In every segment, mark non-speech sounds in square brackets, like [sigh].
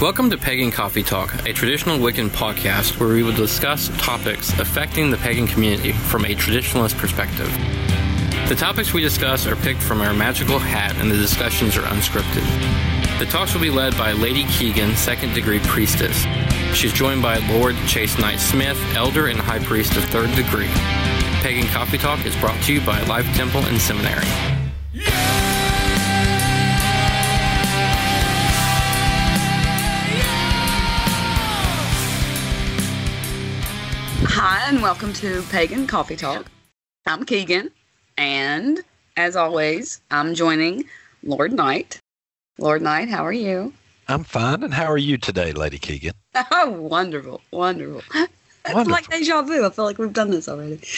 Welcome to Pagan Coffee Talk, a traditional Wiccan podcast where we will discuss topics affecting the pagan community from a traditionalist perspective. The topics we discuss are picked from our magical hat and the discussions are unscripted. The talks will be led by Lady Keegan, second degree priestess. She's joined by Lord Chase Knight Smith, elder and high priest of third degree. Pagan Coffee Talk is brought to you by Life Temple and Seminary. Hi, and welcome to Pagan Coffee Talk. I'm Keegan, and as always, I'm joining Lord Knight. Lord Knight, how are you? I'm fine. And how are you today, Lady Keegan? Oh, [laughs] wonderful, wonderful. It's like deja vu. I feel like we've done this already. [laughs]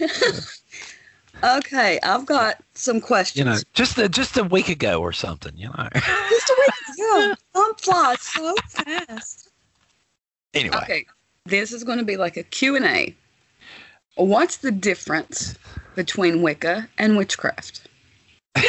[laughs] okay, I've got some questions. you know, just a, just a week ago or something. You know. [laughs] Just a week ago. Time flies so fast. anyway, Okay, this is going to be like a Q&A. What's the difference between Wicca and witchcraft? [laughs]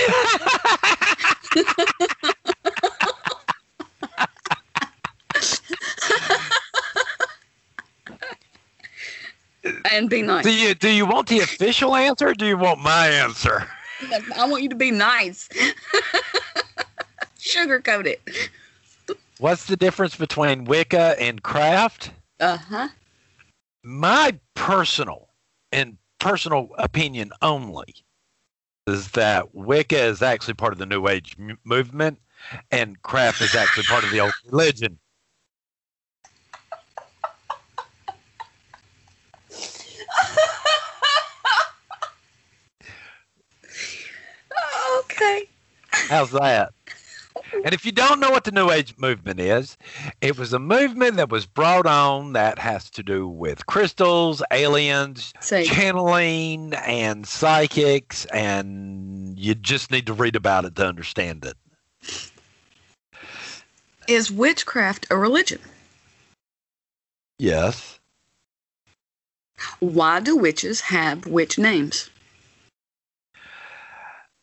and be nice. do you do you want the official answer? or Do you want my answer? I want you to be nice. [laughs] Sugarcoat it. What's the difference between Wicca and craft? Uh huh. My personal and personal opinion only is that Wicca is actually part of the New Age m- movement, and craft is actually part of the old religion. Okay. How's that? And if you don't know what the New Age movement is, it was a movement that was brought on that has to do with crystals, aliens, Say, channeling, and psychics, and you just need to read about it to understand it. is witchcraft a religion? Yes. Why do witches have witch names?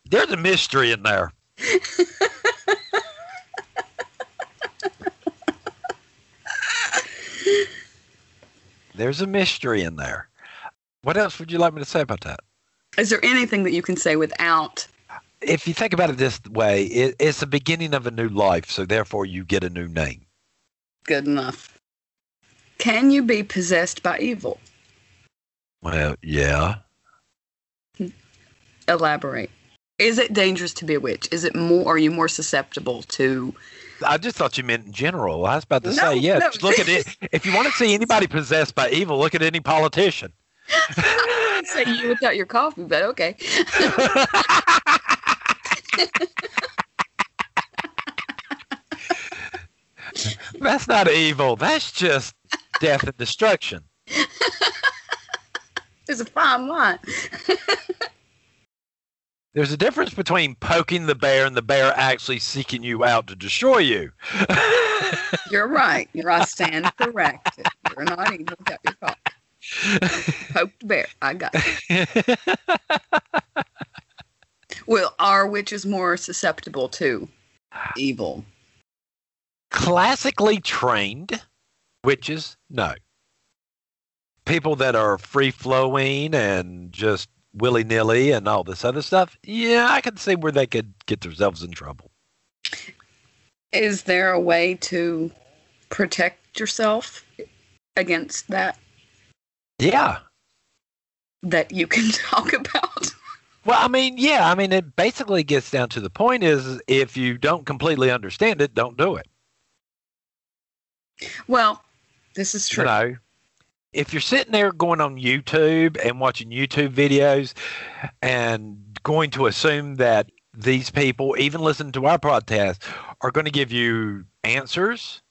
There's a mystery in there. [laughs] There's a mystery in there. What else would you like me to say about that? Is there anything that you can say without? if you think about it this way, it, it's the beginning of a new life, so therefore you get a new name. Good enough. Can you be possessed by evil? Well, yeah. Elaborate. Is it dangerous to be a witch? Is it more? Are you more susceptible to? I just thought you meant in general. I was about to No, say, yeah. no. Look at it. [laughs] If you want to see anybody possessed by evil, look at any politician. [laughs] I'd say you without your coffee, but okay. [laughs] That's not evil. That's just death and destruction. There's a fine line. There's a difference between poking the bear and the bear actually seeking you out to destroy you. [laughs] You're right. You're, I stand corrected. You're not evil without your. Poke the bear. I got it. Well, are witches more susceptible to evil? Classically trained witches, no. People that are free flowing and just willy nilly and all this other stuff, yeah, I can see where they could get themselves in trouble. Is there a way to protect yourself against that Yeah. that you can [laughs] talk about? Well, I mean, yeah, I mean, it basically gets down to the point is if you don't completely understand it, don't do it. Well, this is You true. know, if you're sitting there going on YouTube and watching YouTube videos and going to assume that these people, even listening to our podcast, are going to give you answers,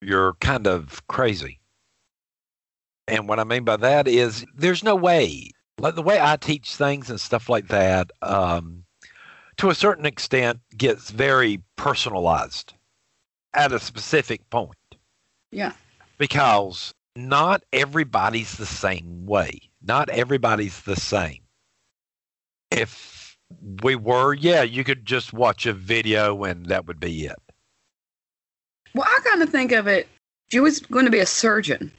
you're kind of crazy. And what I mean by that is there's no way. Like the way I teach things and stuff like that, um, to a certain extent, gets very personalized at a specific point Yeah. because not everybody's the same way. Not everybody's the same. If we were, yeah, you could just watch a video and that would be it. Well, I kind of think of it. If you was going to be a surgeon,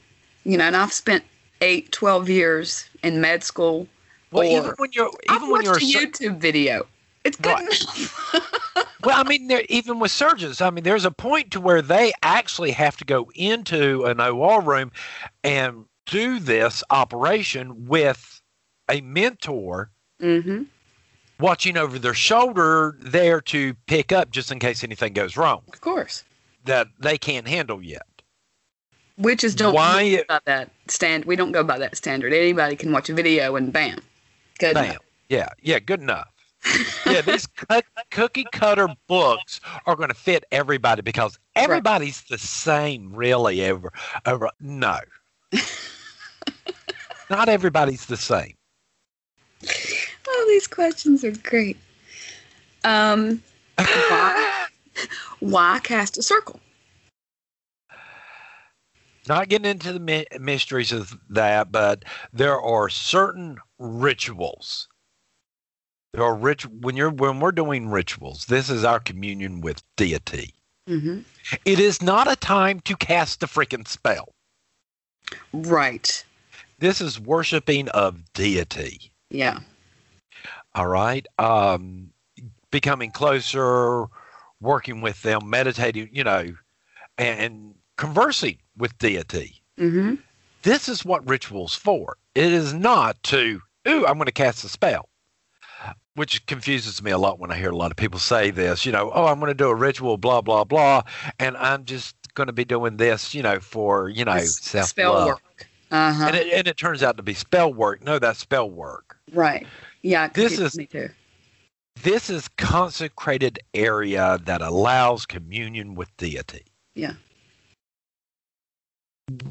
you know, and I've spent eight, 12 years in med school. Well, or, even when you're I've even when watched you're a a YouTube video. It's good Right. enough. [laughs] well, I mean, there, even with surgeons, I mean, there's a point to where they actually have to go into an OR room and do this operation with a mentor mm-hmm. watching over their shoulder there to pick up just in case anything goes wrong Of course. that they can't handle yet. Witches don't Why- go by that stand. We don't go by that standard. Anybody can watch a video and bam, good. Bam. enough. Yeah, yeah, good enough. Yeah, these cookie cutter books are going to fit everybody because everybody's the same, really. Over, over, no, [laughs] not everybody's the same. All these questions are great. Um, [laughs] why, why cast a circle? Not getting into the my- mysteries of that, but there are certain rituals. There are rich when you're when we're doing rituals. This is our communion with deity. Mm-hmm. It is not a time to cast a freaking spell. Right. This is worshiping of deity. Yeah. All right. Um, becoming closer, working with them, meditating, you know, and conversing with deity. Mm-hmm. This is what ritual's for. It is not to, ooh, I'm going to cast a spell, which confuses me a lot when I hear a lot of people say this, you know, oh, I'm going to do a ritual, blah, blah, blah. And I'm just going to be doing this, you know, for, you know, self spell work. Uh huh. And it, and it turns out to be spell work. No, that's spell work. Right. Yeah. This is- me too. This is consecrated area that allows communion with deity. Yeah.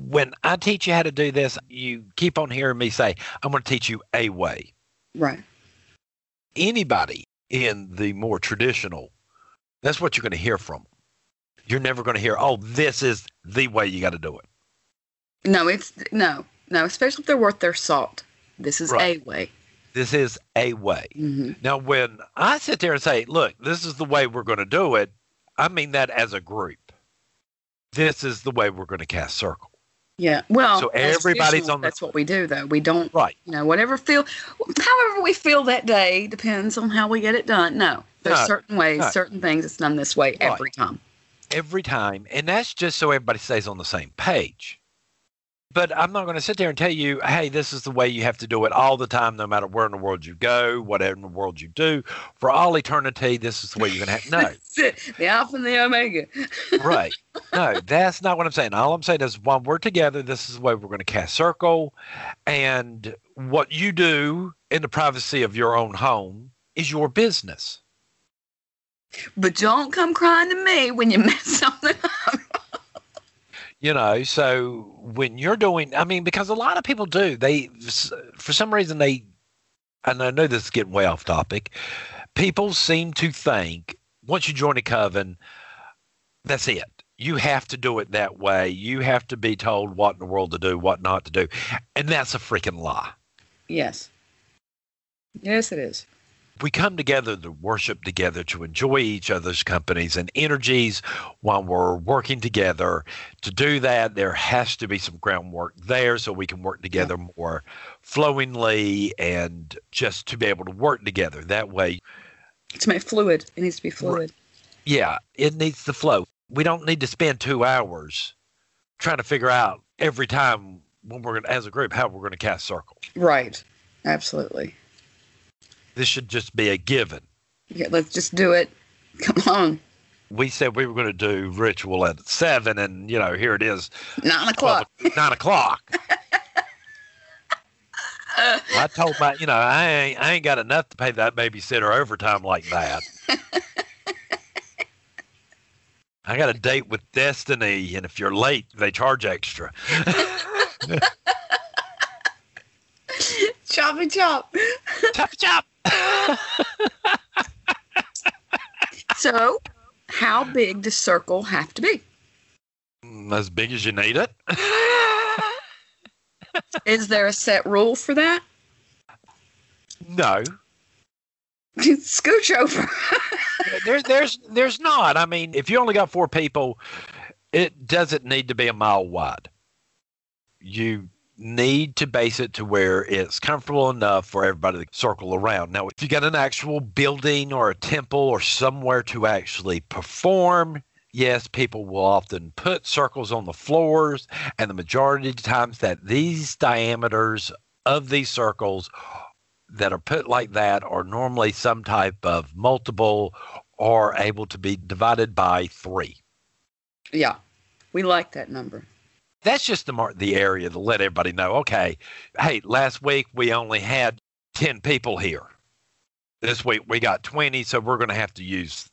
When I teach you how to do this, you keep on hearing me say, I'm going to teach you a way. Right. Anybody in the more traditional, that's what you're going to hear from. You're never going to hear, oh, this is the way you got to do it. No, it's no, no. Especially if they're worth their salt. This is Right. a way. This is a way. Mm-hmm. Now, when I sit there and say, look, this is the way we're going to do it, I mean that as a group. This is the way we're going to cast circle. Yeah. Well, So everybody's on the- That's what we do, though. We don't. Right. You know, whatever feel, however we feel that day depends on how we get it done. No, there's No, certain ways, no. certain things it's done this way Right. every time. every time, and that's just so everybody stays on the same page. But I'm not going to sit there and tell you, hey, this is the way you have to do it all the time, no matter where in the world you go, whatever in the world you do. For all eternity, this is the way you're going to have. No. [laughs] The Alpha and the Omega. [laughs] right. No, that's not what I'm saying. All I'm saying is while we're together, this is the way we're going to cast circle. And what you do in the privacy of your own home is your business. But don't come crying to me when you [laughs] mess up. You know so when you're doing i mean because a lot of people do they for some reason they and i know this is getting way off topic people seem to think once you join a coven that's it you have to do it that way you have to be told what in the world to do what not to do and that's a freaking lie Yes. Yes, it is. We come together to worship together to enjoy each other's companies and energies while we're working together to do that there has to be some groundwork there so we can work together more flowingly and just to be able to work together that way It's made fluid. It needs to be fluid. yeah it needs to flow we don't need to spend two hours trying to figure out every time when we're going to as a group how we're going to cast circle Right. Absolutely. This should just be a given Yeah, let's just do it. Come on. we said we were going to do ritual at seven and you know here it is Nine o'clock. nine o'clock. [laughs] I told my, you know, I ain't, I ain't got enough to pay that babysitter overtime like that. [laughs] I got a date with Destiny, and if you're late, they charge extra. [laughs] Choppy chop. chop chop. So, how big does circle have to be? Mm, as big as you need it. [laughs] Is there a set rule for that? no, [laughs] Scooch over. there, there's there's not. I mean, if you only got four people, it doesn't need to be a mile wide. You need to base it to where it's comfortable enough for everybody to circle around. Now, if you got an actual building or a temple or somewhere to actually perform, yes, people will often put circles on the floors, and the majority of the times that these diameters of these circles that are put like that are normally some type of multiple or able to be divided by three. Yeah, we like that number. That's just the mark the area to let everybody know. Okay, hey, last week we only had ten people here. This week we got twenty, so we're going to have to use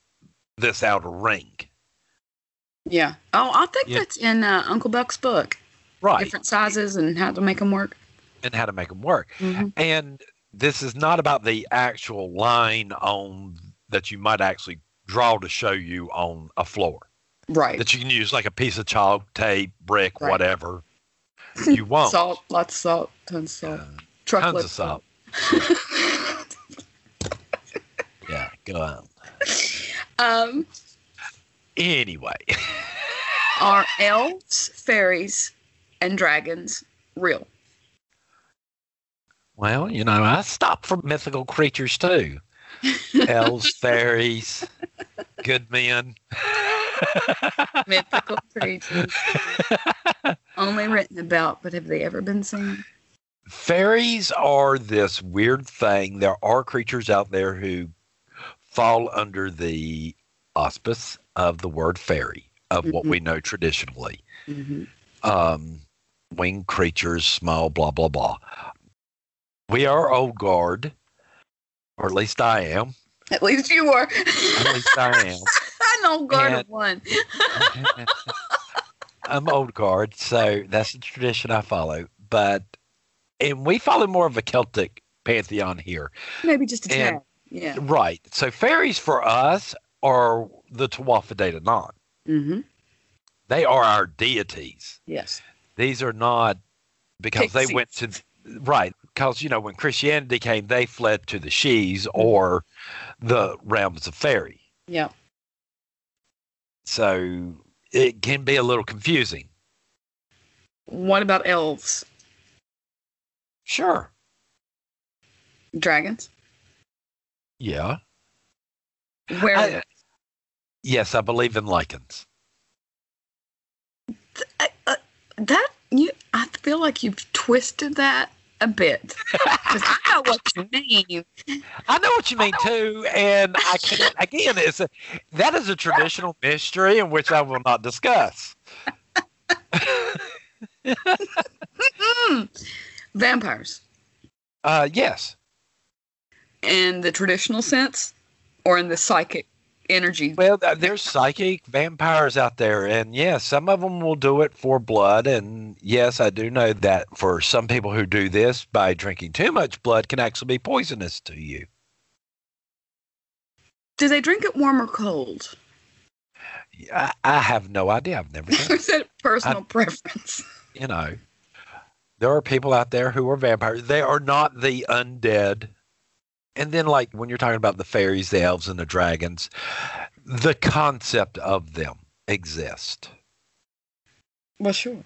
this outer ring. Yeah. Oh, I think Yeah. that's in uh, Uncle Buck's book. Right. Different sizes and how to make them work. and how to make them work. Mhm. And this is not about the actual line on that you might actually draw to show you on a floor Right. that you can use like a piece of chalk, tape, brick, Right. whatever you [laughs] want. Salt, lots of salt, tons of salt. Uh, Truckload tons of salt. [laughs] Yeah, go on. um, Anyway, [laughs] are elves, fairies, and dragons real? well, you know, I stop for mythical creatures too. Elves, fairies, good men. [laughs] Mythical creatures. Only written about, but have they ever been seen? fairies are this weird thing. There are creatures out there who fall under the auspice of the word fairy, of what Mhm. we know traditionally. hmm Um, winged creatures, small, blah, blah, blah. We are old guard, or at least I am. At least you are. At least I am. [laughs] [laughs] I know guard of And- one. I'm old guard, so that's the tradition I follow. But and we follow more of a Celtic pantheon here. Maybe just a and- tad. Yeah. Right. So fairies for us are the Tuatha De Danann. Mm-hmm. They are our deities. Yes. These are not because they went to right because you know when Christianity came, they fled to the Shees or the realms of fairy. Yeah. So it can be a little confusing. What about elves? Sure. Dragons? Yeah. Where? I- yes, I believe in lichens. I- uh, that you? I feel like you've twisted that a bit. I know what you mean. I know what you mean too, and I can't. Again, it's a, that is a traditional mystery in which I will not discuss. Mm. Vampires Uh, yes, in the traditional sense, or in the psychic energy. well, there's psychic vampires out there, and yes, some of them will do it for blood, and yes, I do know that for some people who do this by drinking too much blood can actually be poisonous to you. Do they drink it warm or cold? I, I have no idea. I've never done. [laughs] Is personal preference? you know, there are people out there who are vampires. They are not the undead. And then, like when you're talking about the fairies, the elves, and the dragons, the concept of them exist. Well, sure.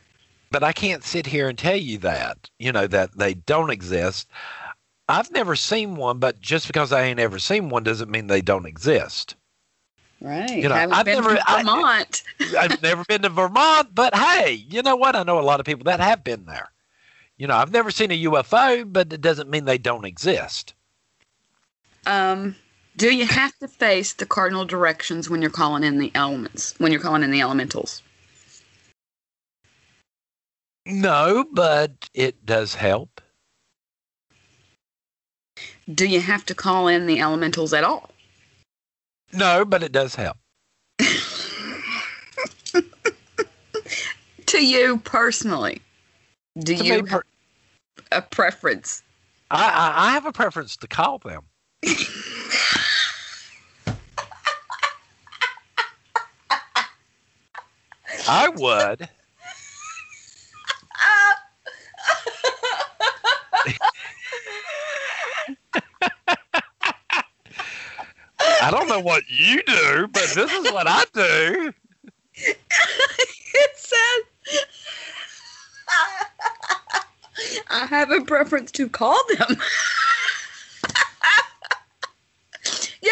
But I can't sit here and tell you that, you know, that they don't exist. I've never seen one, but just because I ain't ever seen one doesn't mean they don't exist. Right. You know, I've been never- to I- Vermont. [laughs] I've never been to Vermont, but hey, you know what? I know a lot of people that have been there. You know, I've never seen a UFO, but it doesn't mean they don't exist. Um, do you have to face the cardinal directions when you're calling in the elements? When you're calling in the elementals? No, but it does help. Do you have to call in the elementals at all? No, but it does help. [laughs] To you personally, do To you me, have a preference? I, I, I have a preference to call them. I would. I don't know what you do, but this is what I do. it says I have a preference to call them.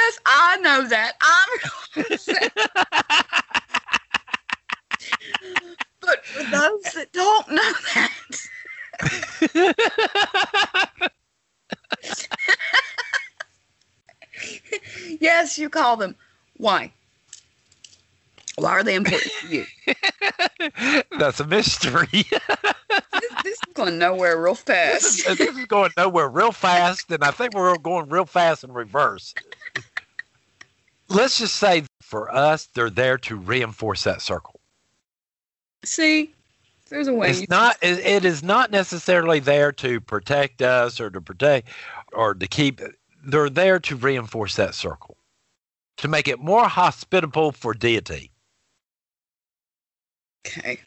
Yes, I know that. I'm [laughs] but for those that don't know that. [laughs] yes, you call them. Why? Why are they important to you? [laughs] That's a mystery. this, this is going nowhere real this, fast. is, this is going nowhere real fast, and I think we're going real fast in reverse. Let's just say for us, they're there to reinforce that circle. See, there's a way. It's not. It, it is not necessarily there to protect us or to protect or to keep. They're there to reinforce that circle, to make it more hospitable for deity. Okay.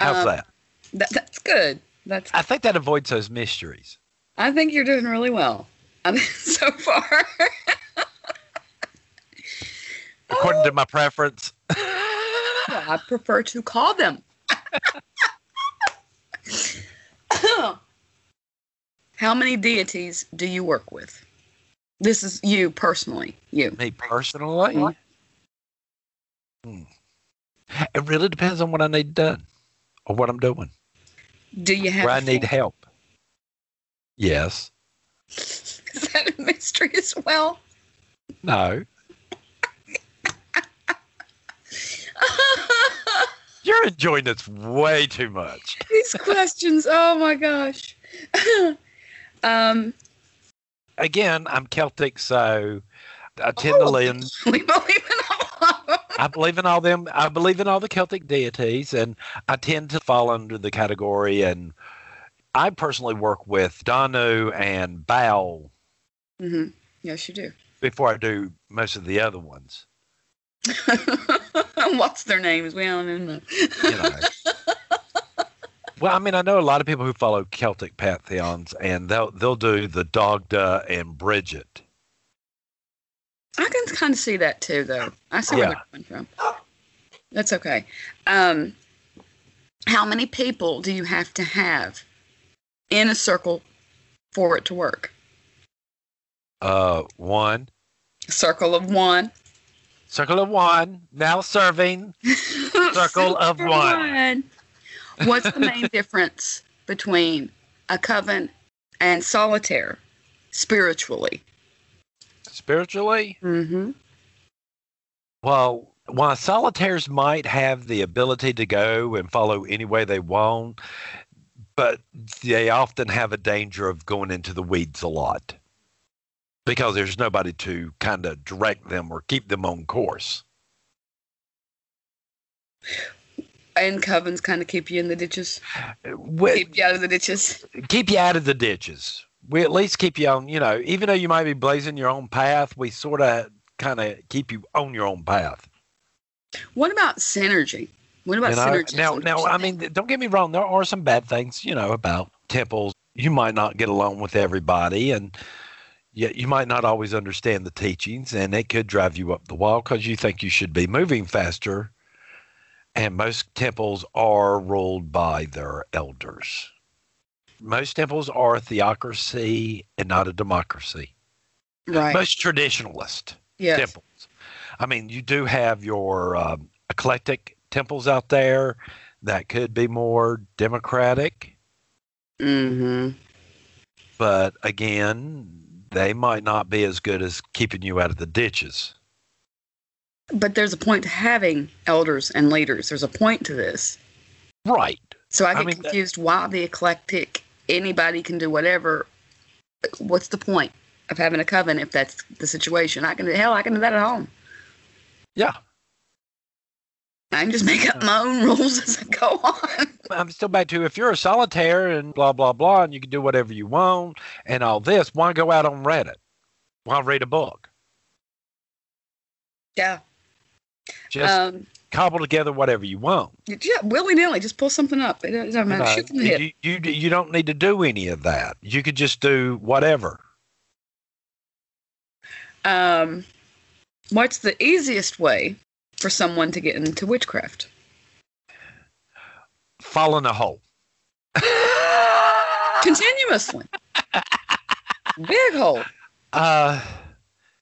How's Um, that? That, that's good. That's. I think that avoids those mysteries. I think you're doing really well. [laughs] So far. [laughs] According to my preference. [laughs] [laughs] I prefer to call them. [coughs] How many deities do you work with? This is you personally. You. Me personally, Hmm. it really depends on what I need done or what I'm doing, Do you have? where I a need help. Yes. [laughs] Is that a mystery as well? No. [laughs] You're enjoying this way too much. These questions. Oh my gosh. [laughs] um, Again, I'm Celtic, so I tend to [laughs] Oh. lean. we believe in all of them. I believe in all them. I believe in all the Celtic deities, and I tend to fall under the category. And I personally work with Danu and Baal hmm Yes, you do. before I do most of the other ones. [laughs] What's their names? We don't even know. You know. [laughs] well, I mean, I know a lot of people who follow Celtic pantheons, and they'll they'll do the Dagda and Bridget. I can kind of see that too, though. I see where they're coming from. That's okay. Um, how many people do you have to have in a circle for it to work? Uh, one A circle of one. Circle of one now serving. [laughs] Circle of one. What's the main [laughs] difference between a coven and solitaire spiritually? Spiritually, Mm-hmm. well, while solitaires might have the ability to go and follow any way they want, but they often have a danger of going into the weeds a lot because there's nobody to kind of direct them or keep them on course. And covens kind of keep you in the ditches, We- keep you out of the ditches. keep you out of the ditches. We at least keep you on, you know, even though you might be blazing your own path, we sort of kind of keep you on your own path. What about synergy? What about You know? synergy? Now, now, I mean, don't get me wrong. There are some bad things, you know, about temples. You might not get along with everybody, and yet you might not always understand the teachings, and it could drive you up the wall because you think you should be moving faster. And most temples are ruled by their elders. Most temples are a theocracy and not a democracy. right? Most traditionalist yes. temples. I mean, you do have your um, eclectic temples out there that could be more democratic, Mm-hmm. but again, they might not be as good as keeping you out of the ditches. But there's a point to having elders and leaders. There's a point to this. Right. So I I get mean, that- confused why the eclectic, anybody can do whatever. What's the point of having a coven if that's the situation? I can hell, I can do that at home. Yeah. I can just make up my own rules [laughs] as I go on. I'm still back to if you're a solitaire and blah, blah, blah, and you can do whatever you want and all this, why go out on Reddit? Why read a book? Yeah. Just Um, cobble together whatever you want. yeah, willy nilly, just pull something up. It doesn't You, matter. know, Shoot from the hip. you, you, you don't need to do any of that. You could just do whatever. Um, What's the easiest way for someone to get into witchcraft? Fall in a hole. [laughs] Continuously. Big hole. Uh,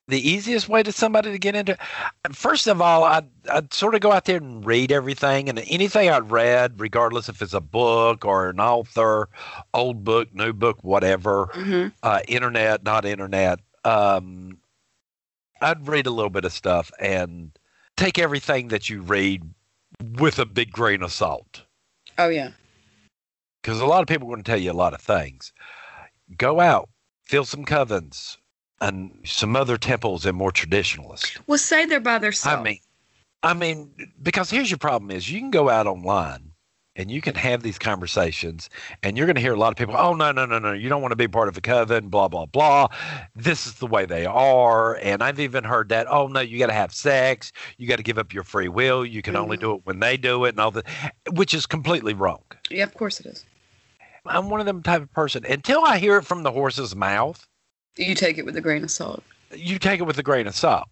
the easiest way to somebody to get into first of all I'd, I'd sort of go out there and read everything and anything i'd read regardless if it's a book or an author old book new book whatever hmm uh, internet not internet um, i'd read a little bit of stuff and take everything that you read with a big grain of salt Oh yeah. because a lot of people are going to tell you a lot of things go out fill some covens and some other temples and more traditionalists Well, say they're by themselves. I mean, I mean, because here's your problem: is you can go out online and you can have these conversations, and you're going to hear a lot of people, "Oh no, no, no, no, you don't want to be part of a coven," blah blah blah. This is the way they are, and I've even heard that. Oh no, you got to have sex, you got to give up your free will, you can only Mhm. do it when they do it, and all that, which is completely wrong. yeah, of course it is. I'm one of them type of person. Until I hear it from the horse's mouth, You take it with a grain of salt. you take it with a grain of salt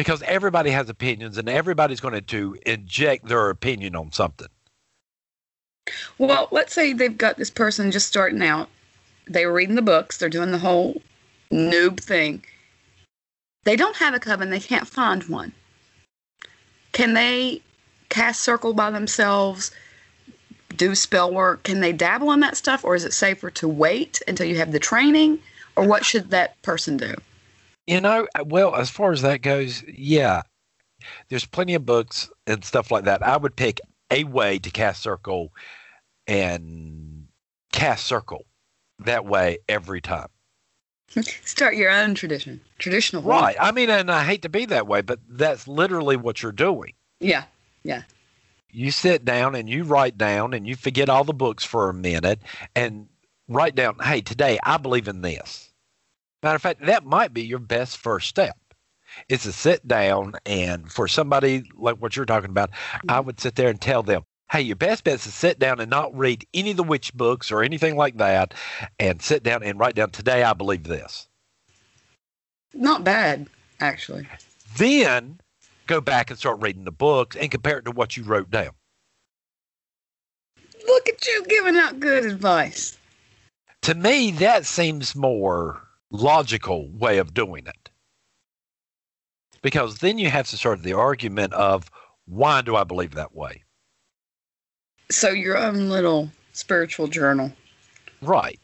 because everybody has opinions and everybody's going to inject their opinion on something Well, let's say they've got this person just starting out. They were reading the books. They're doing the whole noob thing. They don't have a coven. They can't find one. Can they cast circle by themselves? Do spell work? Can they dabble in that stuff, or is it safer to wait until you have the training? Or what should that person do? You know uh, well as far as that goes yeah there's plenty of books and stuff like that. I would pick a way to cast circle and cast circle that way every time. Start your own tradition, traditional right. I mean and i hate to be that way but that's literally what you're doing. Yeah. Yeah, you sit down and you write down and you forget all the books for a minute and write down, hey, today I believe in this. Matter of fact, that might be your best first step. Is to sit down and for somebody like what you're talking about, I mm-hmm. would sit there and tell them, hey, your best bet is to sit down and not read any of the witch books or anything like that and sit down and write down, today I believe this. not bad actually. Then go back and start reading the books and compare it to what you wrote down. Look at you giving out good advice. to me that seems more logical way of doing it because then you have to start the argument of why do i believe that way So your own little spiritual journal. right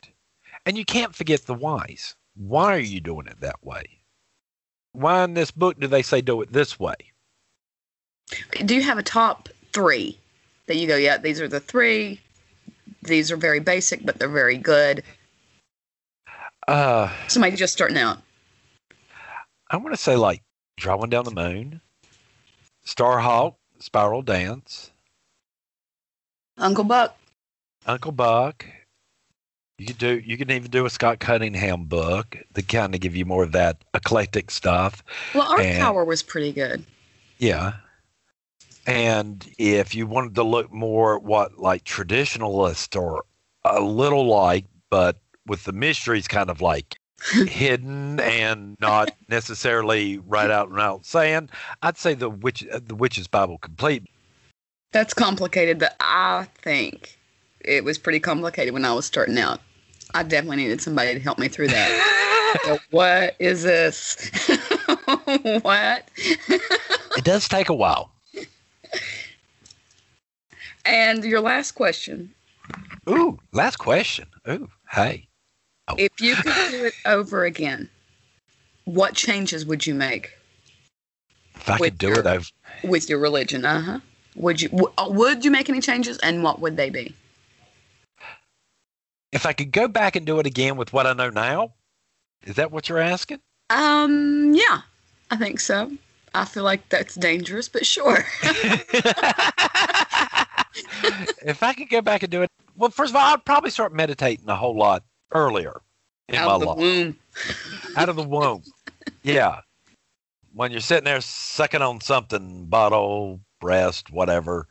and you can't forget the whys why are you doing it that way why in this book do they say do it this way Do you have a top three that you go, yeah, these are the three. These are very basic, but they're very good. Uh Somebody just starting out. i want to say like drawing down the moon starhawk spiral dance Uncle Buck. Uncle Buck. You could do. You can even do a Scott Cunningham book to kind of give you more of that eclectic stuff. Well, Art And- Tower was pretty good. Yeah. And if you wanted to look more at what like traditionalist or a little like, but with the mysteries kind of like hidden and not [laughs] necessarily right out and out saying, I'd say the witch, uh, the Witch's Bible complete. That's complicated, but I think it was pretty complicated when I was starting out. I definitely needed somebody to help me through that. [laughs] So what is this? [laughs] what? It does take a while. And your last question. Ooh, last question. Ooh, hey. If you could do it over again, what changes would you make If I could do your- it, I've with your religion? Uh huh. Would you w- uh, would you make any changes, and what would they be? if I could go back and do it again with what I know now, is that what you're asking? Um, yeah, I think so. I feel like that's dangerous, but sure. [laughs] if I could go back and do it, well, first of all, I'd probably start meditating a whole lot earlier in Out my of the life, womb. [laughs] out of the womb. Yeah, when you're sitting there sucking on something, bottle, breast, whatever.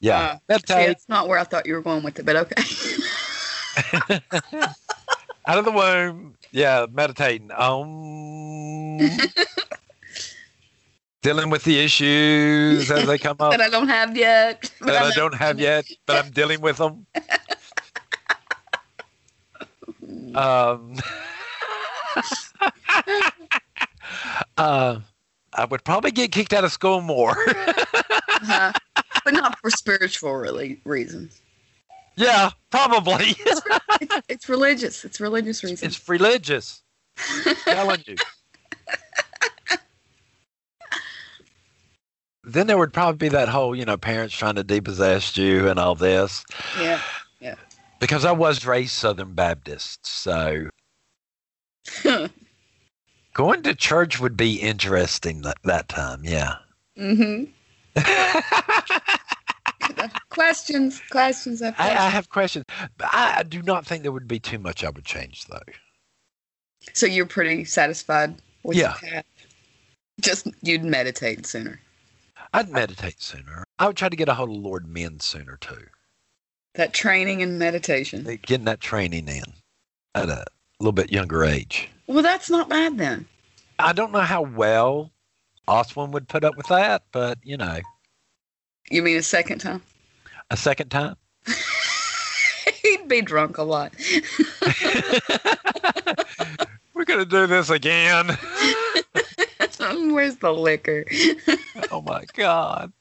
Yeah, Uh, that's not where I thought you were going with it, but okay. [laughs] [laughs] out of the womb. Yeah, meditating. Um, dealing with the issues as they come up that I don't have yet. that I know- don't have yet, but I'm dealing with them. Um, uh, I would probably get kicked out of school more. Uh-huh. [laughs] but not for spiritual really reasons. yeah, probably. It's, it's religious. It's religious reasons. it's religious. telling you. Then there would probably be that whole, you know, parents trying to depossess you and all this. Yeah. Yeah. Because I was raised Southern Baptist, so [laughs] going to church would be interesting that, that time. Yeah. hmm [laughs] questions, questions. I, I have questions. I, I do not think there would be too much I would change, though. So you're pretty satisfied with Yeah. your path? Just you'd meditate sooner. I'd meditate sooner. I would try to get a hold of Lord Men sooner, too. That training and meditation. Getting that training in at a little bit younger age. Well, that's not bad then. I don't know how well Oswin would put up with that, but, you know, You mean a second time? a second time. [laughs] [laughs] He'd be drunk a lot. [laughs] We're going to do this again. Where's the liquor? Oh my God.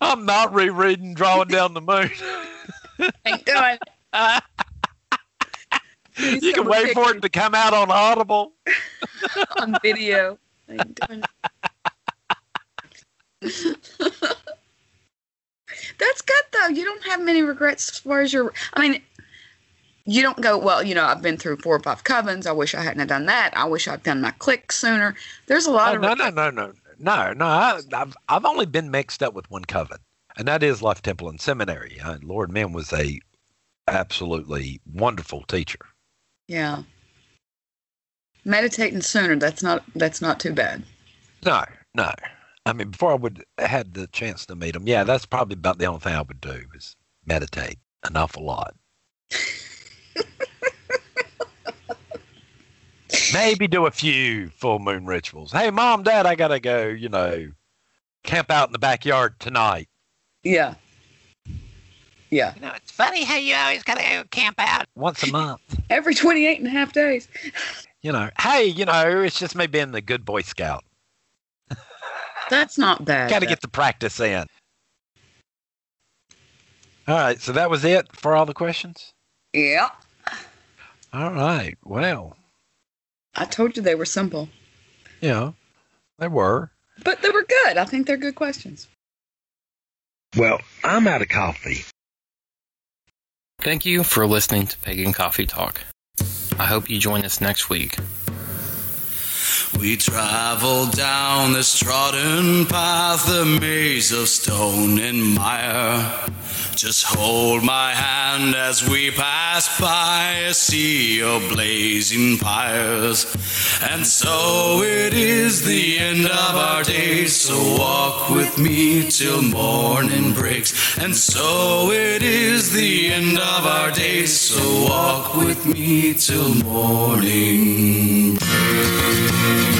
I'm not rereading Drawing Down the Moon. Ain't doing. it. you can wait for it to come out on Audible. [laughs] on video. Ain't doing it. That's good though. You don't have many regrets as far as your. I mean, you don't go well. You know, I've been through four or five covens. I wish I hadn't have done that. I wish I'd done my click sooner. There's a lot Oh, of no, no, no, no, no, no. I, I've I've only been mixed up with one coven, and that is Life Temple and Seminary. Uh, Lord Men was a absolutely wonderful teacher. yeah. Meditating sooner. That's not. That's not too bad. No, no. I mean, before I would had the chance to meet him, yeah, that's probably about the only thing I would do is meditate an awful lot. [laughs] Maybe do a few full moon rituals. Hey, mom, dad, I gotta go. You know, camp out in the backyard tonight. Yeah. Yeah. You know, it's funny how you always gotta go camp out once a month. [laughs] Every 28 and a half days. [laughs] you know, hey, you know, it's just me being the good Boy Scout. [laughs] That's not bad. Got to though. get the practice in. All right, so that was it for all the questions. Yeah. All right, well, I told you they were simple, Yeah, they were. but they were good. I think they're good questions. Well, I'm out of coffee. Thank you for listening to Pagan Coffee Talk. I hope you join us next week. We travel down this trodden path, a maze of stone and mire. Just hold my hand as we pass by a sea of blazing fires. And so it is the end of our days, so walk with me till morning breaks. And so it is the end of our days, so walk with me till morning Thank you.